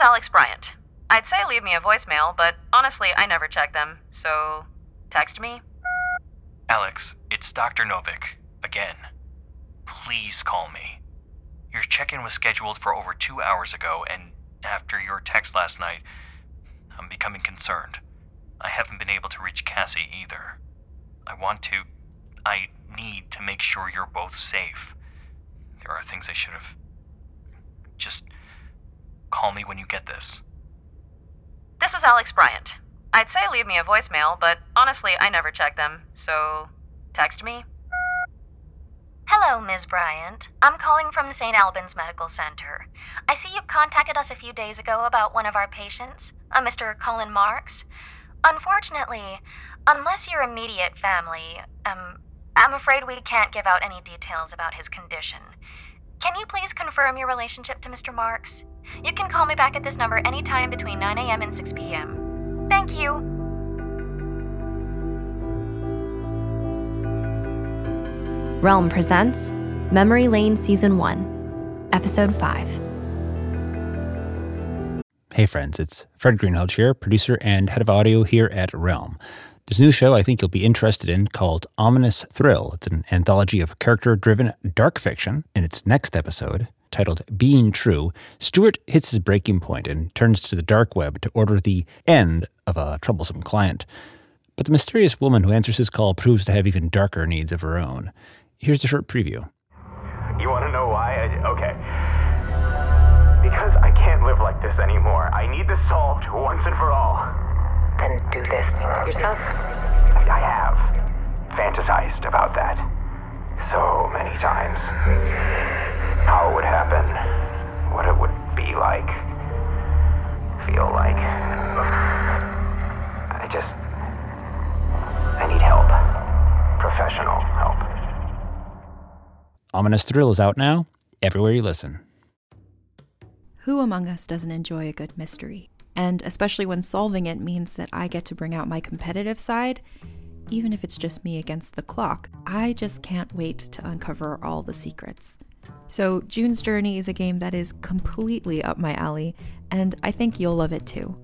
is Alex Bryant. I'd say leave me a voicemail, but honestly, I never check them, so text me. Alex, it's Dr. Novik. Again. Please call me. Your check in was scheduled for over two hours ago, and after your text last night, I'm becoming concerned. I haven't been able to reach Cassie either. I want to. I need to make sure you're both safe. There are things I should have. Just call me when you get this. This is Alex Bryant. I'd say leave me a voicemail, but honestly, I never check them, so text me. Hello, Ms. Bryant. I'm calling from St. Albans Medical Center. I see you contacted us a few days ago about one of our patients, a Mr. Colin Marks. Unfortunately, unless you're immediate family, um, I'm afraid we can't give out any details about his condition. Can you please confirm your relationship to Mr. Marks? You can call me back at this number anytime between 9 a.m. and 6 p.m. Thank you. Realm presents Memory Lane Season 1, Episode 5. Hey friends, it's Fred Greenhalgh here, producer and head of audio here at Realm. There's a new show I think you'll be interested in called Ominous Thrill. It's an anthology of character driven dark fiction. In its next episode, titled Being True, Stuart hits his breaking point and turns to the dark web to order the end of a troublesome client. But the mysterious woman who answers his call proves to have even darker needs of her own. Here's a short preview. You want to know why? I, okay. Because I can't live like this anymore. I need this solved once and for all. Then do this yourself. I have fantasized about that so many times. How it would happen, what it would be like, feel like. I just. I need help. Professional help. Ominous Thrill is out now, everywhere you listen. Who among us doesn't enjoy a good mystery? And especially when solving it means that I get to bring out my competitive side, even if it's just me against the clock. I just can't wait to uncover all the secrets. So, June's Journey is a game that is completely up my alley, and I think you'll love it too.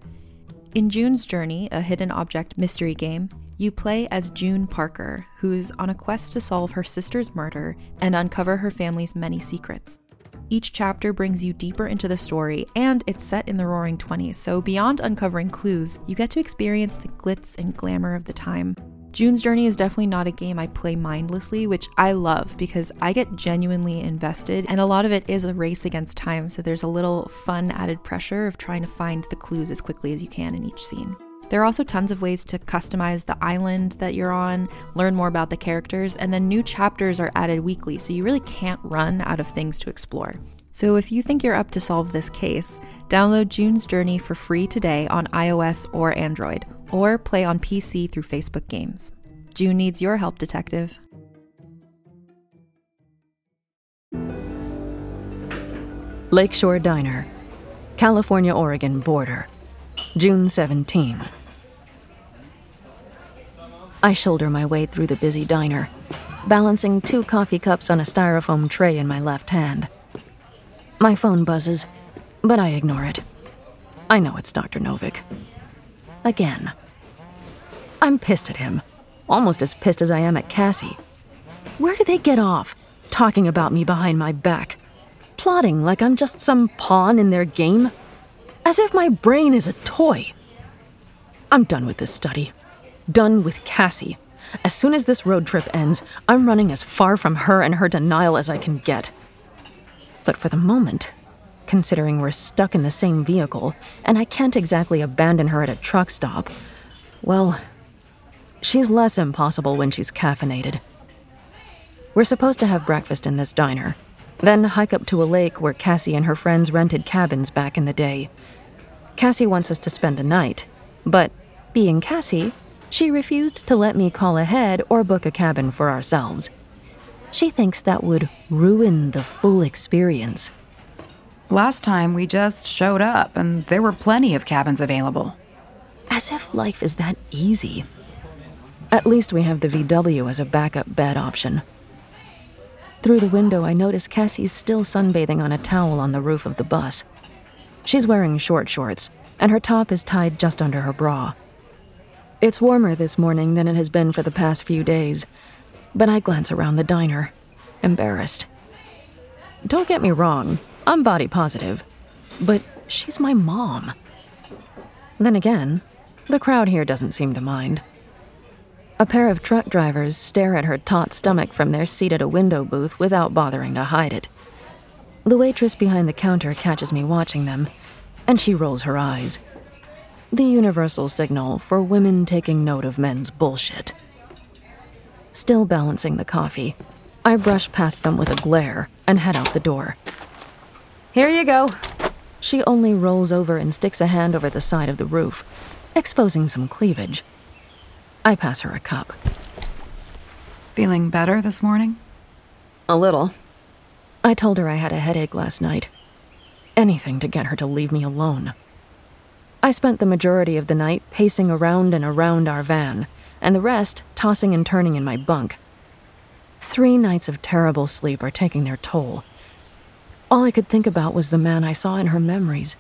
In June's Journey, a hidden object mystery game, you play as June Parker, who's on a quest to solve her sister's murder and uncover her family's many secrets. Each chapter brings you deeper into the story, and it's set in the roaring 20s, so beyond uncovering clues, you get to experience the glitz and glamour of the time. June's Journey is definitely not a game I play mindlessly, which I love because I get genuinely invested, and a lot of it is a race against time, so there's a little fun added pressure of trying to find the clues as quickly as you can in each scene. There are also tons of ways to customize the island that you're on, learn more about the characters, and then new chapters are added weekly, so you really can't run out of things to explore. So if you think you're up to solve this case, download June's Journey for free today on iOS or Android, or play on PC through Facebook Games. June needs your help, detective. Lakeshore Diner, California Oregon border, June 17. I shoulder my way through the busy diner, balancing two coffee cups on a styrofoam tray in my left hand. My phone buzzes, but I ignore it. I know it's Dr. Novik. Again. I'm pissed at him, almost as pissed as I am at Cassie. Where do they get off, talking about me behind my back? Plotting like I'm just some pawn in their game? As if my brain is a toy. I'm done with this study. Done with Cassie. As soon as this road trip ends, I'm running as far from her and her denial as I can get. But for the moment, considering we're stuck in the same vehicle and I can't exactly abandon her at a truck stop, well, she's less impossible when she's caffeinated. We're supposed to have breakfast in this diner, then hike up to a lake where Cassie and her friends rented cabins back in the day. Cassie wants us to spend the night, but being Cassie, she refused to let me call ahead or book a cabin for ourselves. She thinks that would ruin the full experience. Last time we just showed up and there were plenty of cabins available. As if life is that easy. At least we have the VW as a backup bed option. Through the window, I notice Cassie's still sunbathing on a towel on the roof of the bus. She's wearing short shorts, and her top is tied just under her bra. It's warmer this morning than it has been for the past few days, but I glance around the diner, embarrassed. Don't get me wrong, I'm body positive, but she's my mom. Then again, the crowd here doesn't seem to mind. A pair of truck drivers stare at her taut stomach from their seat at a window booth without bothering to hide it. The waitress behind the counter catches me watching them, and she rolls her eyes. The universal signal for women taking note of men's bullshit. Still balancing the coffee, I brush past them with a glare and head out the door. Here you go. She only rolls over and sticks a hand over the side of the roof, exposing some cleavage. I pass her a cup. Feeling better this morning? A little. I told her I had a headache last night. Anything to get her to leave me alone. I spent the majority of the night pacing around and around our van, and the rest tossing and turning in my bunk. Three nights of terrible sleep are taking their toll. All I could think about was the man I saw in her memories.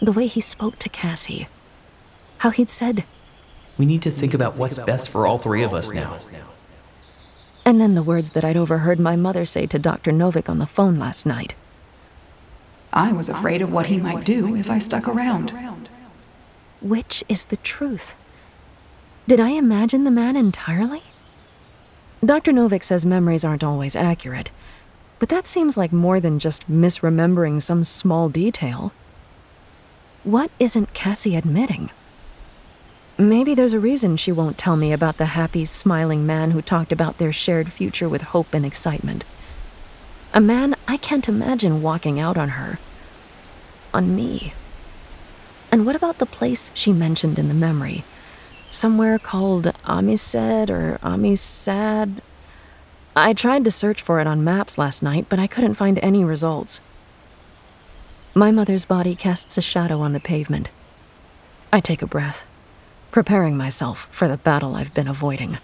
The way he spoke to Cassie. How he'd said, We need to think about what's best for all three of us now. And then the words that I'd overheard my mother say to Dr. Novik on the phone last night. I was afraid of what he might do if I stuck around. Which is the truth? Did I imagine the man entirely? Dr. Novik says memories aren't always accurate, but that seems like more than just misremembering some small detail. What isn't Cassie admitting? Maybe there's a reason she won't tell me about the happy, smiling man who talked about their shared future with hope and excitement. A man I can't imagine walking out on her. On me. And what about the place she mentioned in the memory? Somewhere called Amised or Amisad? I tried to search for it on maps last night, but I couldn't find any results. My mother's body casts a shadow on the pavement. I take a breath, preparing myself for the battle I've been avoiding.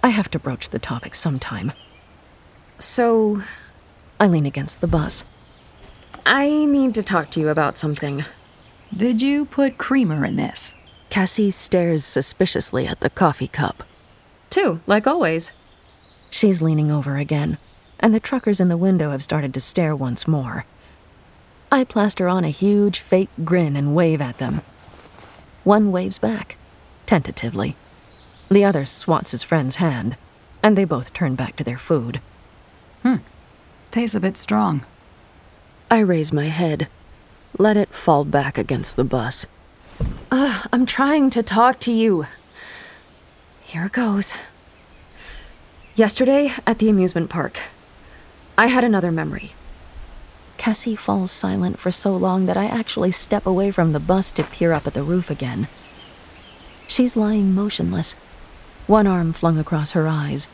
I have to broach the topic sometime. So, I lean against the bus. I need to talk to you about something. Did you put creamer in this? Cassie stares suspiciously at the coffee cup. Two, like always. She's leaning over again, and the truckers in the window have started to stare once more. I plaster on a huge fake grin and wave at them. One waves back, tentatively. The other swats his friend's hand, and they both turn back to their food. Hmm. Tastes a bit strong. I raise my head, let it fall back against the bus. Ugh, I'm trying to talk to you. Here goes. Yesterday at the amusement park, I had another memory. Cassie falls silent for so long that I actually step away from the bus to peer up at the roof again. She's lying motionless, one arm flung across her eyes.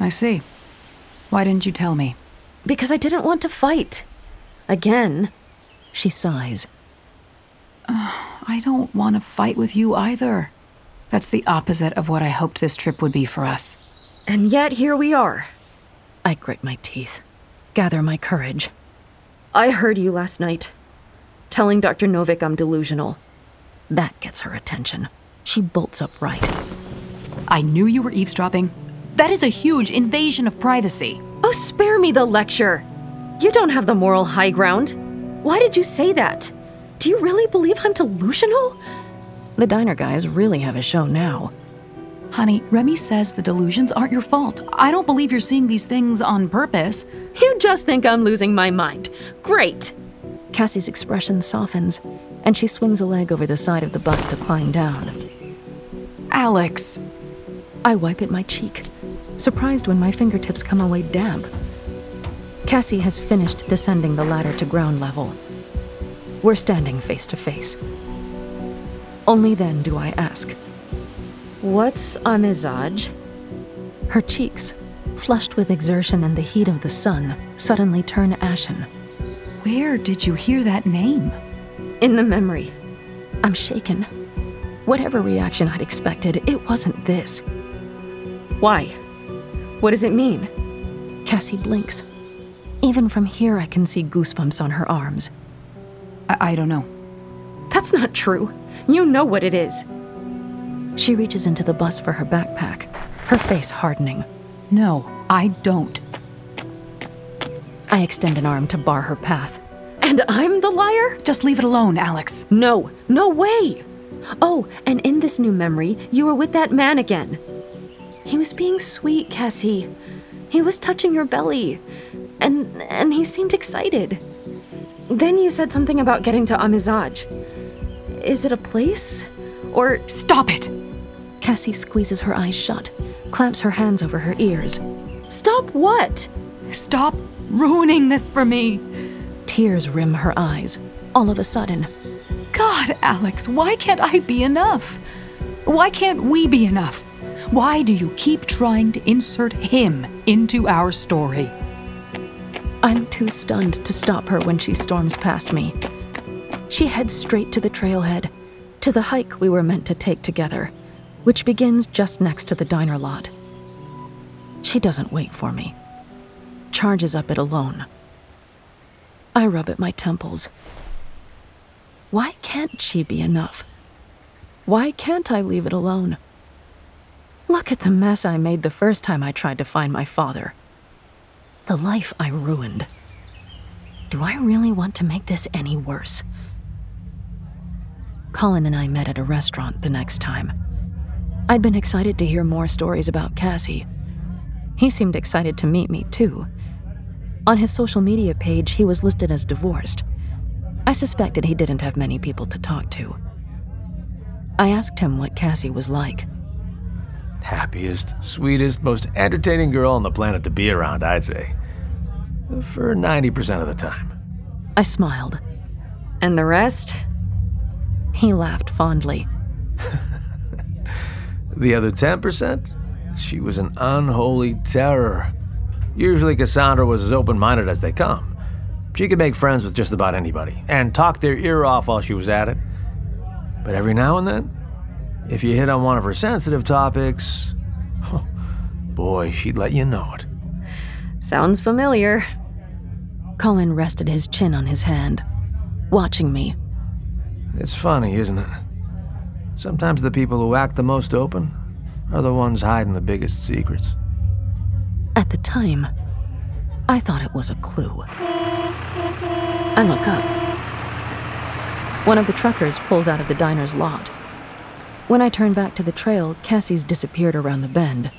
I see. Why didn't you tell me? Because I didn't want to fight. Again. She sighs. Uh, I don't want to fight with you either. That's the opposite of what I hoped this trip would be for us. And yet here we are. I grit my teeth, gather my courage. I heard you last night, telling Dr. Novik I'm delusional. That gets her attention. She bolts upright. I knew you were eavesdropping. That is a huge invasion of privacy. Oh, spare me the lecture. You don't have the moral high ground. Why did you say that? Do you really believe I'm delusional? The diner guys really have a show now. Honey, Remy says the delusions aren't your fault. I don't believe you're seeing these things on purpose. You just think I'm losing my mind. Great! Cassie's expression softens, and she swings a leg over the side of the bus to climb down. Alex! I wipe at my cheek, surprised when my fingertips come away damp. Cassie has finished descending the ladder to ground level. We're standing face to face. Only then do I ask, What's a mizaj? Her cheeks, flushed with exertion and the heat of the sun, suddenly turn ashen. Where did you hear that name? In the memory. I'm shaken. Whatever reaction I'd expected, it wasn't this. Why? What does it mean? Cassie blinks. Even from here, I can see goosebumps on her arms. I, I don't know. That's not true. You know what it is. She reaches into the bus for her backpack, her face hardening. No, I don't. I extend an arm to bar her path. And I'm the liar? Just leave it alone, Alex. No, no way. Oh, and in this new memory, you were with that man again. He was being sweet, Cassie. He was touching your belly. And and he seemed excited. Then you said something about getting to Amizaj. Is it a place? Or stop it! Cassie squeezes her eyes shut, clamps her hands over her ears. Stop what? Stop ruining this for me. Tears rim her eyes. All of a sudden, God, Alex, why can't I be enough? Why can't we be enough? Why do you keep trying to insert him into our story? I'm too stunned to stop her when she storms past me. She heads straight to the trailhead, to the hike we were meant to take together, which begins just next to the diner lot. She doesn't wait for me, charges up it alone. I rub at my temples. Why can't she be enough? Why can't I leave it alone? Look at the mess I made the first time I tried to find my father. The life I ruined. Do I really want to make this any worse? Colin and I met at a restaurant the next time. I'd been excited to hear more stories about Cassie. He seemed excited to meet me, too. On his social media page, he was listed as divorced. I suspected he didn't have many people to talk to. I asked him what Cassie was like. Happiest, sweetest, most entertaining girl on the planet to be around, I'd say. For 90% of the time. I smiled. And the rest? He laughed fondly. the other 10%? She was an unholy terror. Usually, Cassandra was as open minded as they come. She could make friends with just about anybody and talk their ear off while she was at it. But every now and then, if you hit on one of her sensitive topics, boy, she'd let you know it. Sounds familiar. Colin rested his chin on his hand, watching me. It's funny, isn't it? Sometimes the people who act the most open are the ones hiding the biggest secrets. At the time, I thought it was a clue. I look up. One of the truckers pulls out of the diner's lot. When I turn back to the trail, Cassie's disappeared around the bend.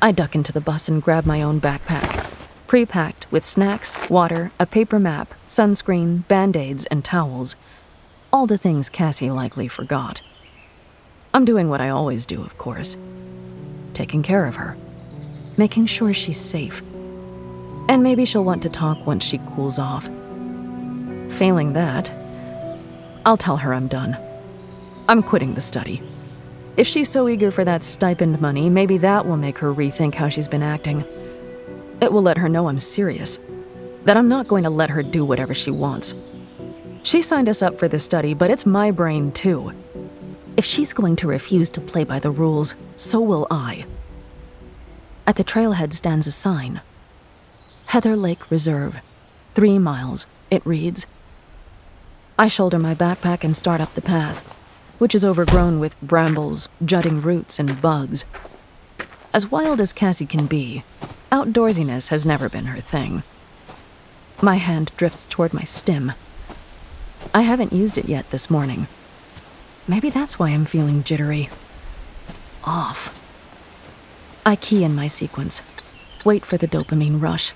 I duck into the bus and grab my own backpack, pre packed with snacks, water, a paper map, sunscreen, band aids, and towels. All the things Cassie likely forgot. I'm doing what I always do, of course taking care of her, making sure she's safe. And maybe she'll want to talk once she cools off. Failing that, I'll tell her I'm done. I'm quitting the study. If she's so eager for that stipend money, maybe that will make her rethink how she's been acting. It will let her know I'm serious, that I'm not going to let her do whatever she wants. She signed us up for this study, but it's my brain too. If she's going to refuse to play by the rules, so will I. At the trailhead stands a sign Heather Lake Reserve. Three miles, it reads. I shoulder my backpack and start up the path, which is overgrown with brambles, jutting roots, and bugs. As wild as Cassie can be, outdoorsiness has never been her thing. My hand drifts toward my stim. I haven't used it yet this morning. Maybe that's why I'm feeling jittery. Off. I key in my sequence, wait for the dopamine rush.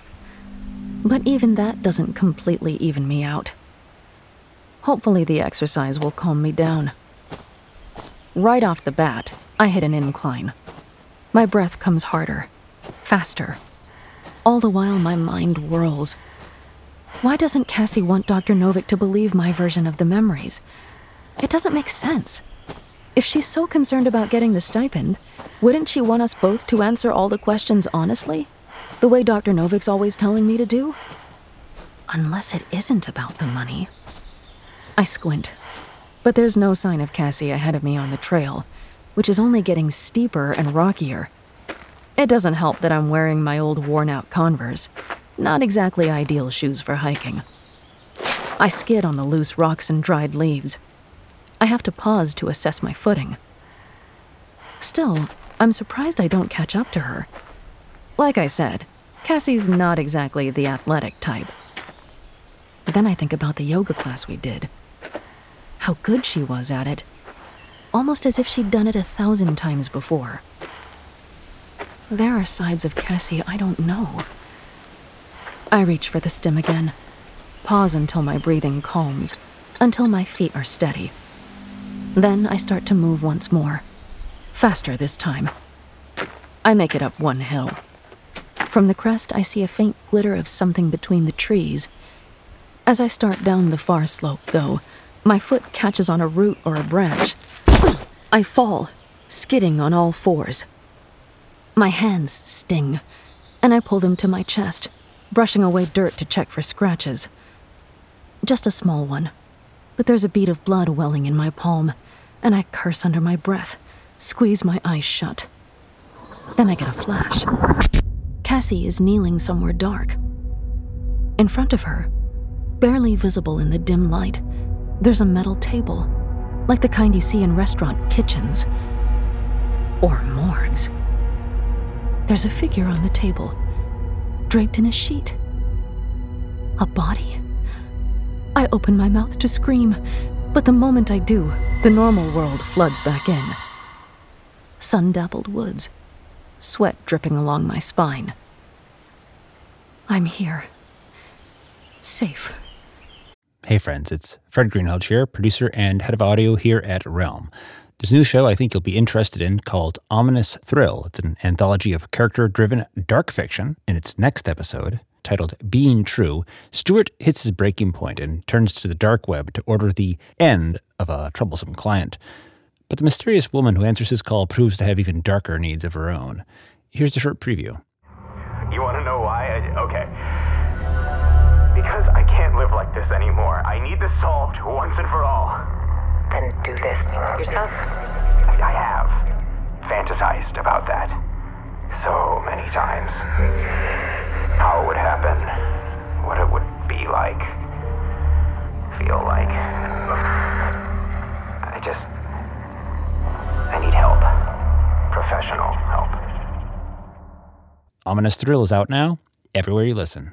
But even that doesn't completely even me out. Hopefully, the exercise will calm me down. Right off the bat, I hit an incline. My breath comes harder, faster. All the while, my mind whirls. Why doesn't Cassie want Dr. Novik to believe my version of the memories? It doesn't make sense. If she's so concerned about getting the stipend, wouldn't she want us both to answer all the questions honestly? The way Dr. Novik's always telling me to do? Unless it isn't about the money. I squint, but there's no sign of Cassie ahead of me on the trail, which is only getting steeper and rockier. It doesn't help that I'm wearing my old worn out Converse. Not exactly ideal shoes for hiking. I skid on the loose rocks and dried leaves. I have to pause to assess my footing. Still, I'm surprised I don't catch up to her. Like I said, Cassie's not exactly the athletic type. Then I think about the yoga class we did. How good she was at it. Almost as if she'd done it a thousand times before. There are sides of Cassie I don't know. I reach for the stim again. Pause until my breathing calms, until my feet are steady. Then I start to move once more. Faster this time. I make it up one hill. From the crest, I see a faint glitter of something between the trees. As I start down the far slope, though, my foot catches on a root or a branch. I fall, skidding on all fours. My hands sting, and I pull them to my chest, brushing away dirt to check for scratches. Just a small one, but there's a bead of blood welling in my palm, and I curse under my breath, squeeze my eyes shut. Then I get a flash. Cassie is kneeling somewhere dark. In front of her, barely visible in the dim light, there's a metal table, like the kind you see in restaurant kitchens or morgues. There's a figure on the table, draped in a sheet. A body. I open my mouth to scream, but the moment I do, the normal world floods back in. Sun dappled woods, sweat dripping along my spine. I'm here. Safe. Hey, friends, it's Fred Greenhalgh here, producer and head of audio here at Realm. There's a new show I think you'll be interested in called Ominous Thrill. It's an anthology of character driven dark fiction. In its next episode, titled Being True, Stuart hits his breaking point and turns to the dark web to order the end of a troublesome client. But the mysterious woman who answers his call proves to have even darker needs of her own. Here's a short preview. You want to know why? I, okay. Because I can't live like this anymore. I need this solved once and for all. Then do this yourself. I have fantasized about that so many times. How it would happen, what it would be like, feel like. I just. I need help. Professional help. Ominous Thrill is out now, everywhere you listen.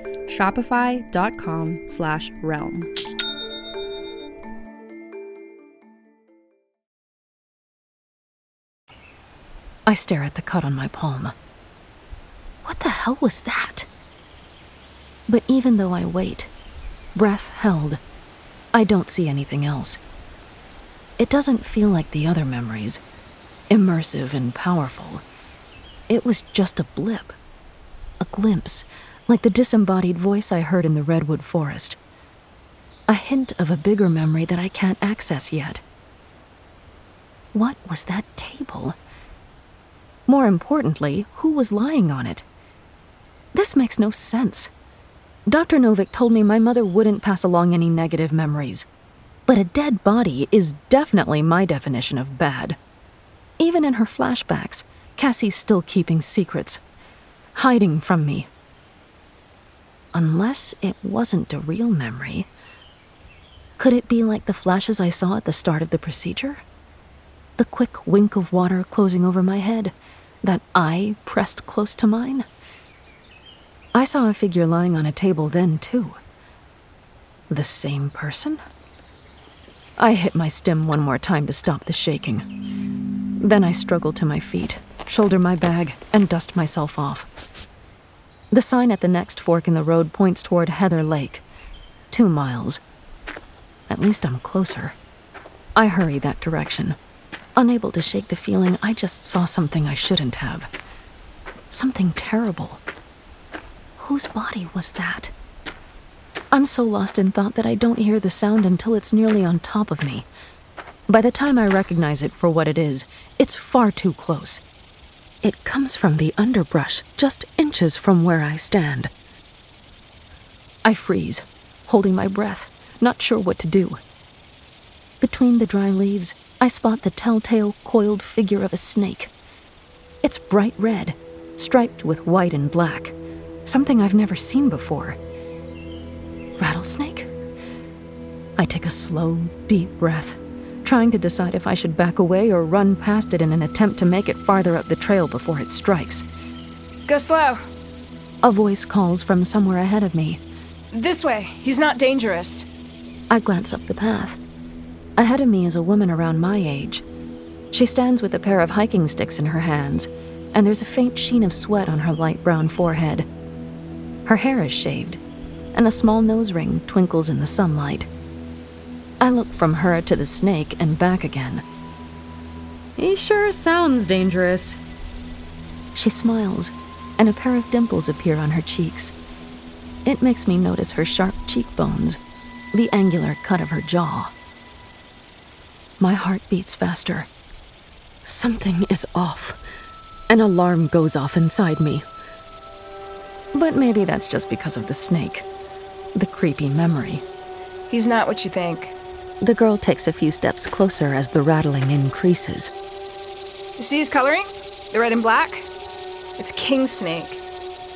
Shopify.com slash realm. I stare at the cut on my palm. What the hell was that? But even though I wait, breath held, I don't see anything else. It doesn't feel like the other memories, immersive and powerful. It was just a blip, a glimpse, like the disembodied voice I heard in the redwood forest. A hint of a bigger memory that I can't access yet. What was that table? More importantly, who was lying on it? This makes no sense. Dr. Novik told me my mother wouldn't pass along any negative memories. But a dead body is definitely my definition of bad. Even in her flashbacks, Cassie's still keeping secrets, hiding from me. Unless it wasn't a real memory. Could it be like the flashes I saw at the start of the procedure? The quick wink of water closing over my head, that eye pressed close to mine? I saw a figure lying on a table then, too. The same person? I hit my stim one more time to stop the shaking. Then I struggle to my feet, shoulder my bag, and dust myself off. The sign at the next fork in the road points toward Heather Lake. Two miles. At least I'm closer. I hurry that direction, unable to shake the feeling I just saw something I shouldn't have. Something terrible. Whose body was that? I'm so lost in thought that I don't hear the sound until it's nearly on top of me. By the time I recognize it for what it is, it's far too close. It comes from the underbrush, just inches from where I stand. I freeze, holding my breath, not sure what to do. Between the dry leaves, I spot the telltale coiled figure of a snake. It's bright red, striped with white and black, something I've never seen before rattlesnake? I take a slow, deep breath, trying to decide if I should back away or run past it in an attempt to make it farther up the trail before it strikes. Go slow. A voice calls from somewhere ahead of me. This way. He's not dangerous. I glance up the path. Ahead of me is a woman around my age. She stands with a pair of hiking sticks in her hands, and there's a faint sheen of sweat on her light brown forehead. Her hair is shaved, and a small nose ring twinkles in the sunlight. I look from her to the snake and back again. He sure sounds dangerous. She smiles, and a pair of dimples appear on her cheeks. It makes me notice her sharp cheekbones, the angular cut of her jaw. My heart beats faster. Something is off. An alarm goes off inside me. But maybe that's just because of the snake the creepy memory. He's not what you think. The girl takes a few steps closer as the rattling increases. You see his coloring? The red and black? It's a king snake.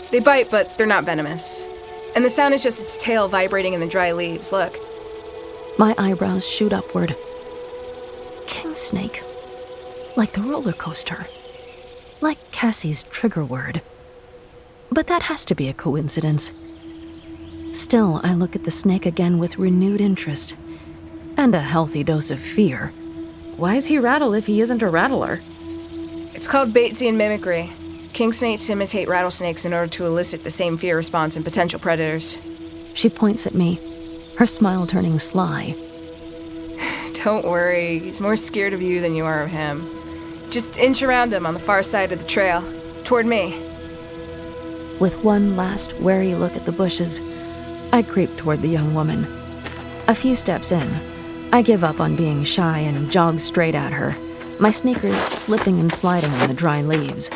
They bite, but they're not venomous. And the sound is just its tail vibrating in the dry leaves. Look. My eyebrows shoot upward. King snake. Like the roller coaster. Like Cassie's trigger word. But that has to be a coincidence. Still, I look at the snake again with renewed interest and a healthy dose of fear. Why is he rattle if he isn't a rattler? It's called Batesian mimicry. King snakes imitate rattlesnakes in order to elicit the same fear response in potential predators. She points at me, her smile turning sly. Don't worry, he's more scared of you than you are of him. Just inch around him on the far side of the trail, toward me. With one last wary look at the bushes, I creep toward the young woman. A few steps in, I give up on being shy and jog straight at her, my sneakers slipping and sliding on the dry leaves.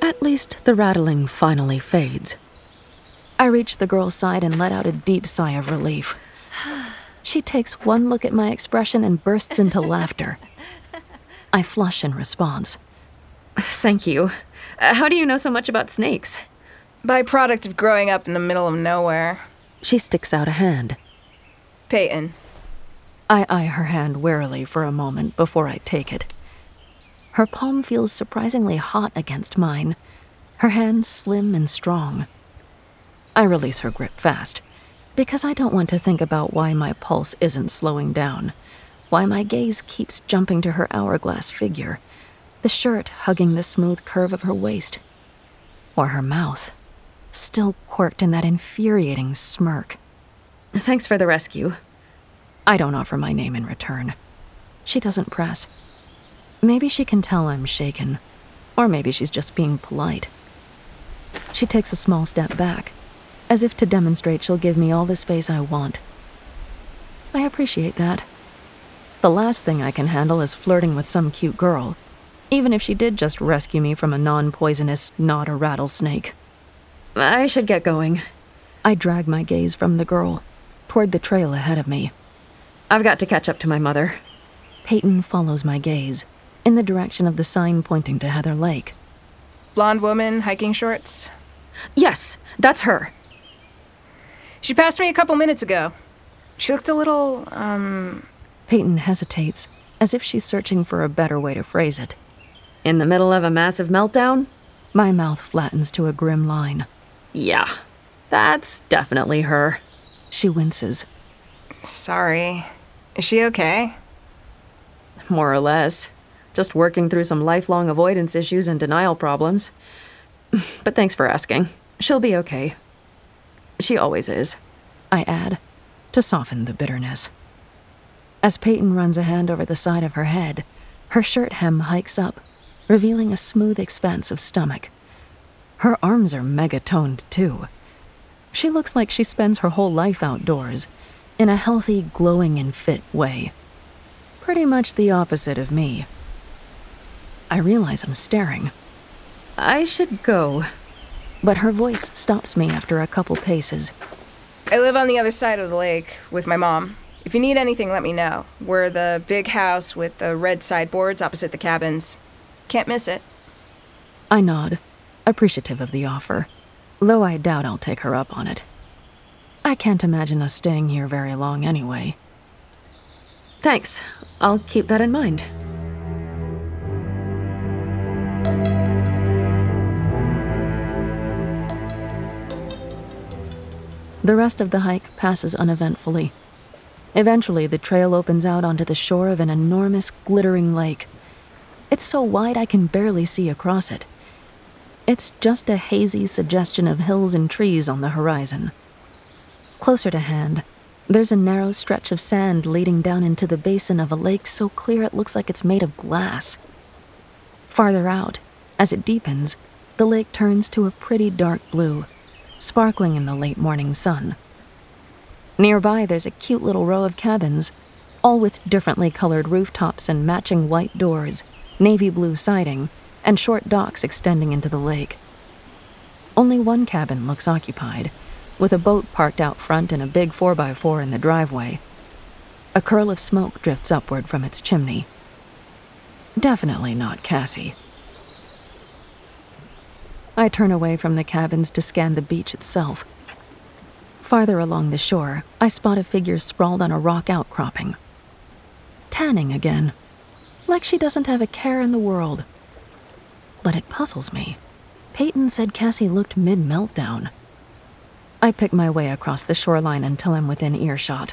At least the rattling finally fades. I reach the girl's side and let out a deep sigh of relief. She takes one look at my expression and bursts into laughter. I flush in response. Thank you. Uh, how do you know so much about snakes? Byproduct of growing up in the middle of nowhere. She sticks out a hand. Peyton. I eye her hand warily for a moment before I take it. Her palm feels surprisingly hot against mine, her hand slim and strong. I release her grip fast, because I don't want to think about why my pulse isn't slowing down, why my gaze keeps jumping to her hourglass figure, the shirt hugging the smooth curve of her waist, or her mouth still quirked in that infuriating smirk. Thanks for the rescue. I don't offer my name in return. She doesn't press. Maybe she can tell I'm shaken, or maybe she's just being polite. She takes a small step back, as if to demonstrate she'll give me all the space I want. I appreciate that. The last thing I can handle is flirting with some cute girl, even if she did just rescue me from a non poisonous, not a rattlesnake. I should get going. I drag my gaze from the girl toward the trail ahead of me. I've got to catch up to my mother. Peyton follows my gaze in the direction of the sign pointing to Heather Lake. Blonde woman, hiking shorts. Yes, that's her. She passed me a couple minutes ago. She looked a little, um. Peyton hesitates, as if she's searching for a better way to phrase it. In the middle of a massive meltdown? My mouth flattens to a grim line. Yeah, that's definitely her. She winces. Sorry. Is she okay? More or less. Just working through some lifelong avoidance issues and denial problems. But thanks for asking. She'll be okay. She always is, I add, to soften the bitterness. As Peyton runs a hand over the side of her head, her shirt hem hikes up, revealing a smooth expanse of stomach. Her arms are mega toned, too. She looks like she spends her whole life outdoors, in a healthy, glowing, and fit way. Pretty much the opposite of me. I realize I'm staring. I should go. But her voice stops me after a couple paces. I live on the other side of the lake with my mom. If you need anything, let me know. We're the big house with the red sideboards opposite the cabins. Can't miss it. I nod, appreciative of the offer, though I doubt I'll take her up on it. I can't imagine us staying here very long anyway. Thanks. I'll keep that in mind. The rest of the hike passes uneventfully. Eventually, the trail opens out onto the shore of an enormous, glittering lake. It's so wide I can barely see across it. It's just a hazy suggestion of hills and trees on the horizon. Closer to hand, there's a narrow stretch of sand leading down into the basin of a lake so clear it looks like it's made of glass. Farther out, as it deepens, the lake turns to a pretty dark blue, sparkling in the late morning sun. Nearby, there's a cute little row of cabins, all with differently colored rooftops and matching white doors, navy blue siding, and short docks extending into the lake. Only one cabin looks occupied, with a boat parked out front and a big 4x4 in the driveway. A curl of smoke drifts upward from its chimney. Definitely not Cassie. I turn away from the cabins to scan the beach itself. Farther along the shore, I spot a figure sprawled on a rock outcropping. Tanning again, like she doesn't have a care in the world. But it puzzles me. Peyton said Cassie looked mid meltdown. I pick my way across the shoreline until I'm within earshot.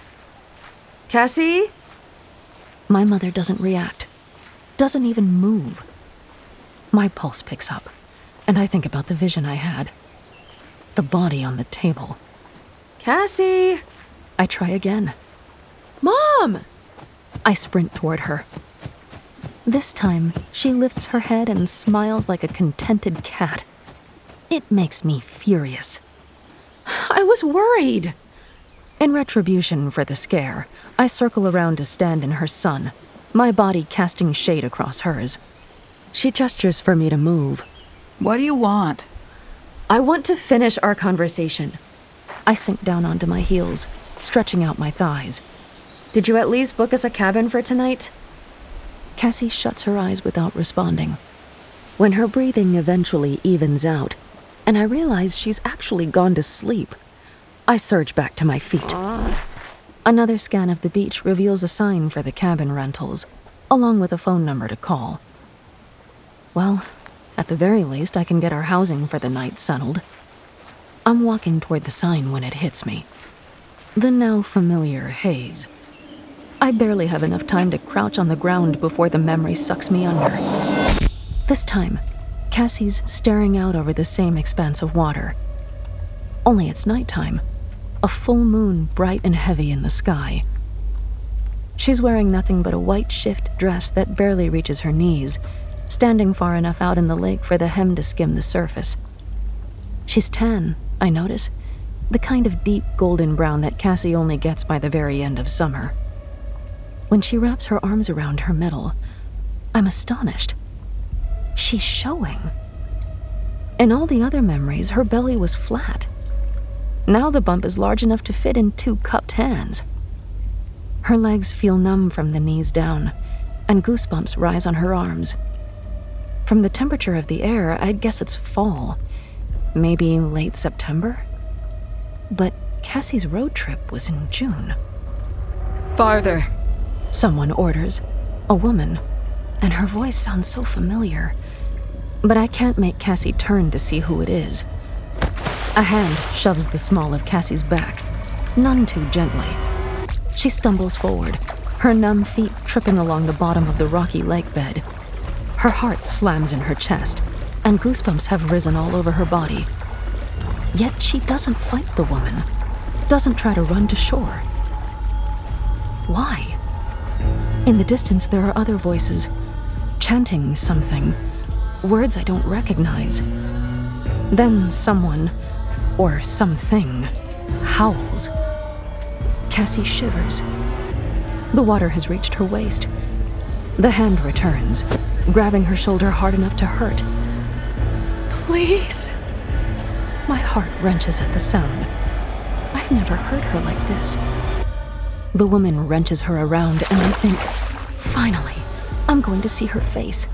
Cassie? My mother doesn't react, doesn't even move. My pulse picks up, and I think about the vision I had the body on the table. Cassie! I try again. Mom! I sprint toward her. This time, she lifts her head and smiles like a contented cat. It makes me furious. I was worried. In retribution for the scare, I circle around to stand in her sun, my body casting shade across hers. She gestures for me to move. What do you want? I want to finish our conversation. I sink down onto my heels, stretching out my thighs. Did you at least book us a cabin for tonight? Cassie shuts her eyes without responding. When her breathing eventually evens out, and I realize she's actually gone to sleep, I surge back to my feet. Another scan of the beach reveals a sign for the cabin rentals, along with a phone number to call. Well, at the very least, I can get our housing for the night settled. I'm walking toward the sign when it hits me. The now familiar haze. I barely have enough time to crouch on the ground before the memory sucks me under. This time, Cassie's staring out over the same expanse of water. Only it's nighttime, a full moon bright and heavy in the sky. She's wearing nothing but a white shift dress that barely reaches her knees, standing far enough out in the lake for the hem to skim the surface. She's tan, I notice, the kind of deep golden brown that Cassie only gets by the very end of summer. When she wraps her arms around her middle, I'm astonished. She's showing. In all the other memories, her belly was flat. Now the bump is large enough to fit in two cupped hands. Her legs feel numb from the knees down, and goosebumps rise on her arms. From the temperature of the air, I'd guess it's fall, maybe late September. But Cassie's road trip was in June. Farther. Someone orders, a woman, and her voice sounds so familiar. But I can't make Cassie turn to see who it is. A hand shoves the small of Cassie's back, none too gently. She stumbles forward, her numb feet tripping along the bottom of the rocky lake bed. Her heart slams in her chest, and goosebumps have risen all over her body. Yet she doesn't fight the woman, doesn't try to run to shore. Why? In the distance, there are other voices, chanting something, words I don't recognize. Then someone, or something, howls. Cassie shivers. The water has reached her waist. The hand returns, grabbing her shoulder hard enough to hurt. Please. My heart wrenches at the sound. I've never heard her like this. The woman wrenches her around, and I think, finally, I'm going to see her face.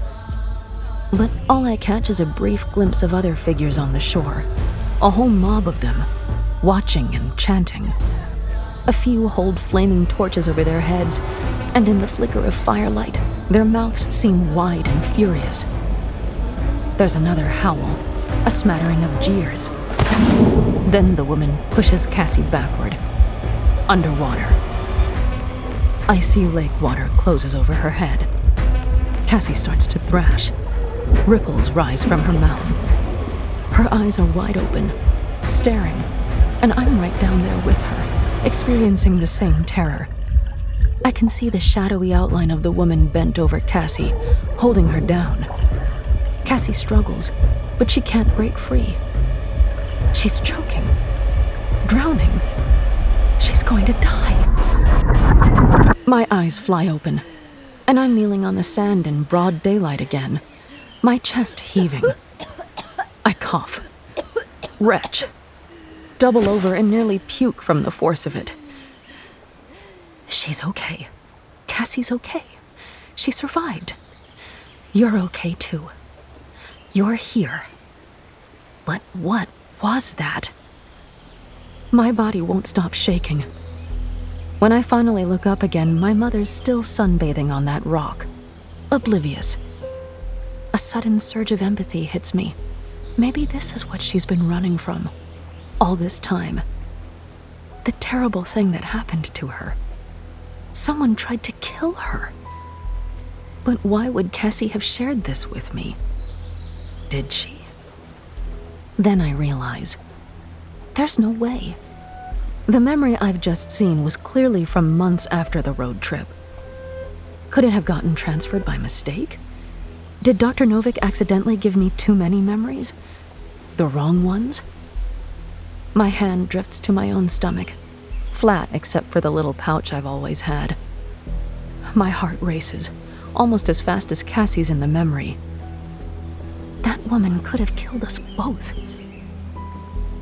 But all I catch is a brief glimpse of other figures on the shore, a whole mob of them, watching and chanting. A few hold flaming torches over their heads, and in the flicker of firelight, their mouths seem wide and furious. There's another howl, a smattering of jeers. Then the woman pushes Cassie backward, underwater. Icy lake water closes over her head. Cassie starts to thrash. Ripples rise from her mouth. Her eyes are wide open, staring, and I'm right down there with her, experiencing the same terror. I can see the shadowy outline of the woman bent over Cassie, holding her down. Cassie struggles, but she can't break free. She's choking, drowning. She's going to die. My eyes fly open, and I'm kneeling on the sand in broad daylight again, my chest heaving. I cough. Retch. Double over and nearly puke from the force of it. She's okay. Cassie's okay. She survived. You're okay too. You're here. But what was that? My body won't stop shaking. When I finally look up again, my mother's still sunbathing on that rock, oblivious. A sudden surge of empathy hits me. Maybe this is what she's been running from all this time. The terrible thing that happened to her. Someone tried to kill her. But why would Cassie have shared this with me? Did she? Then I realize there's no way. The memory I've just seen was clearly from months after the road trip. Could it have gotten transferred by mistake? Did Dr. Novik accidentally give me too many memories? The wrong ones? My hand drifts to my own stomach, flat except for the little pouch I've always had. My heart races, almost as fast as Cassie's in the memory. That woman could have killed us both.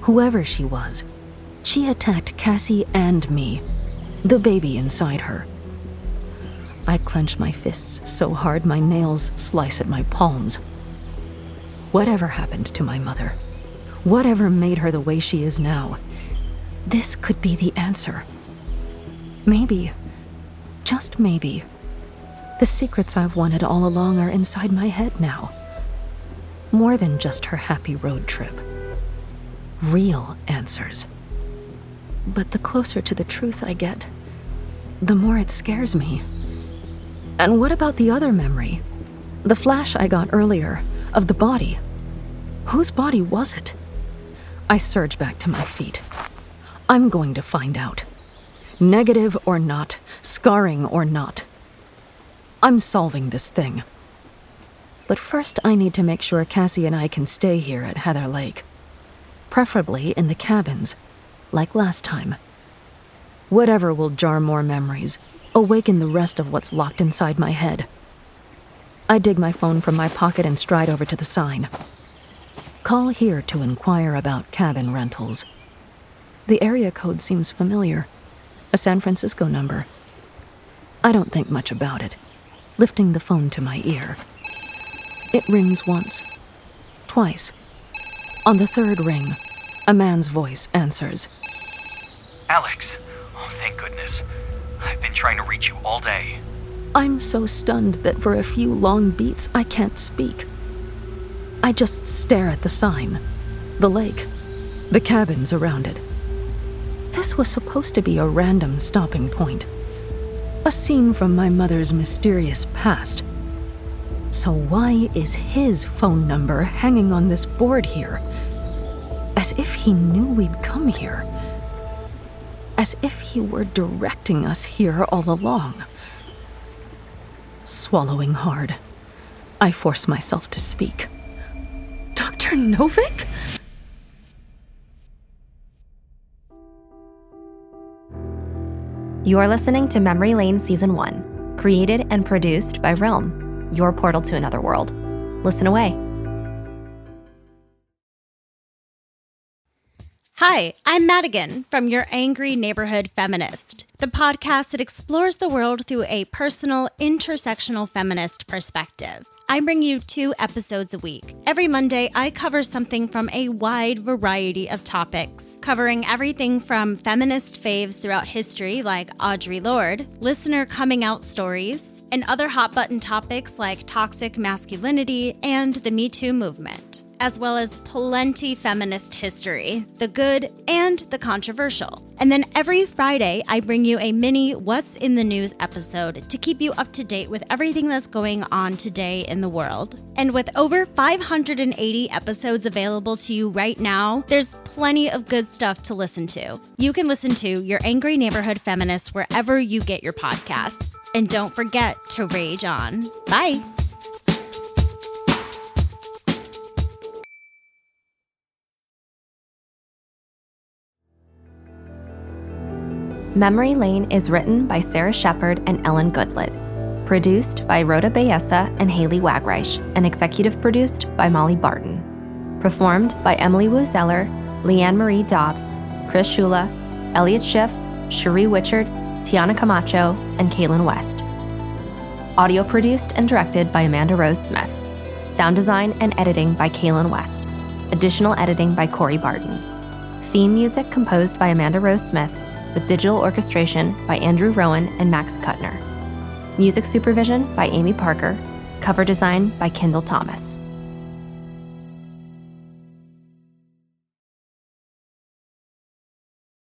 Whoever she was, she attacked Cassie and me, the baby inside her. I clench my fists so hard my nails slice at my palms. Whatever happened to my mother, whatever made her the way she is now, this could be the answer. Maybe, just maybe, the secrets I've wanted all along are inside my head now. More than just her happy road trip. Real answers. But the closer to the truth I get, the more it scares me. And what about the other memory? The flash I got earlier of the body. Whose body was it? I surge back to my feet. I'm going to find out. Negative or not, scarring or not. I'm solving this thing. But first, I need to make sure Cassie and I can stay here at Heather Lake. Preferably in the cabins, like last time. Whatever will jar more memories, awaken the rest of what's locked inside my head. I dig my phone from my pocket and stride over to the sign. Call here to inquire about cabin rentals. The area code seems familiar a San Francisco number. I don't think much about it, lifting the phone to my ear. It rings once, twice. On the third ring, a man's voice answers. Alex! Oh, thank goodness. I've been trying to reach you all day. I'm so stunned that for a few long beats I can't speak. I just stare at the sign, the lake, the cabins around it. This was supposed to be a random stopping point, a scene from my mother's mysterious past. So, why is his phone number hanging on this board here? As if he knew we'd come here. As if he were directing us here all along. Swallowing hard, I force myself to speak. Dr. Novik? You are listening to Memory Lane Season 1, created and produced by Realm, your portal to another world. Listen away. Hi, I'm Madigan from Your Angry Neighborhood Feminist, the podcast that explores the world through a personal, intersectional feminist perspective. I bring you two episodes a week. Every Monday, I cover something from a wide variety of topics, covering everything from feminist faves throughout history, like Audre Lorde, listener coming out stories, and other hot button topics like toxic masculinity and the Me Too movement, as well as plenty feminist history, the good and the controversial. And then every Friday, I bring you a mini What's in the News episode to keep you up to date with everything that's going on today in the world. And with over 580 episodes available to you right now, there's plenty of good stuff to listen to. You can listen to Your Angry Neighborhood Feminist wherever you get your podcasts. And don't forget to rage on. Bye. Memory Lane is written by Sara Shepard and Ellen Goodlett, produced by Rhoda Bayessa and Haley Wagreich, and executive produced by Molly Barton. Performed by Emily Wu Zeller, Leanne Marie Dobbs, Chris Shula, Elliot Schiff, Cherie Wichard, Tiana Camacho, and Kaylin West. Audio produced and directed by Amanda Rose Smith. Sound design and editing by Kaylin West. Additional editing by Corey Barton. Theme music composed by Amanda Rose Smith, with digital orchestration by Andrew Rowan and Max Kuttner. Music supervision by Amy Parker. Cover design by Kendall Thomas.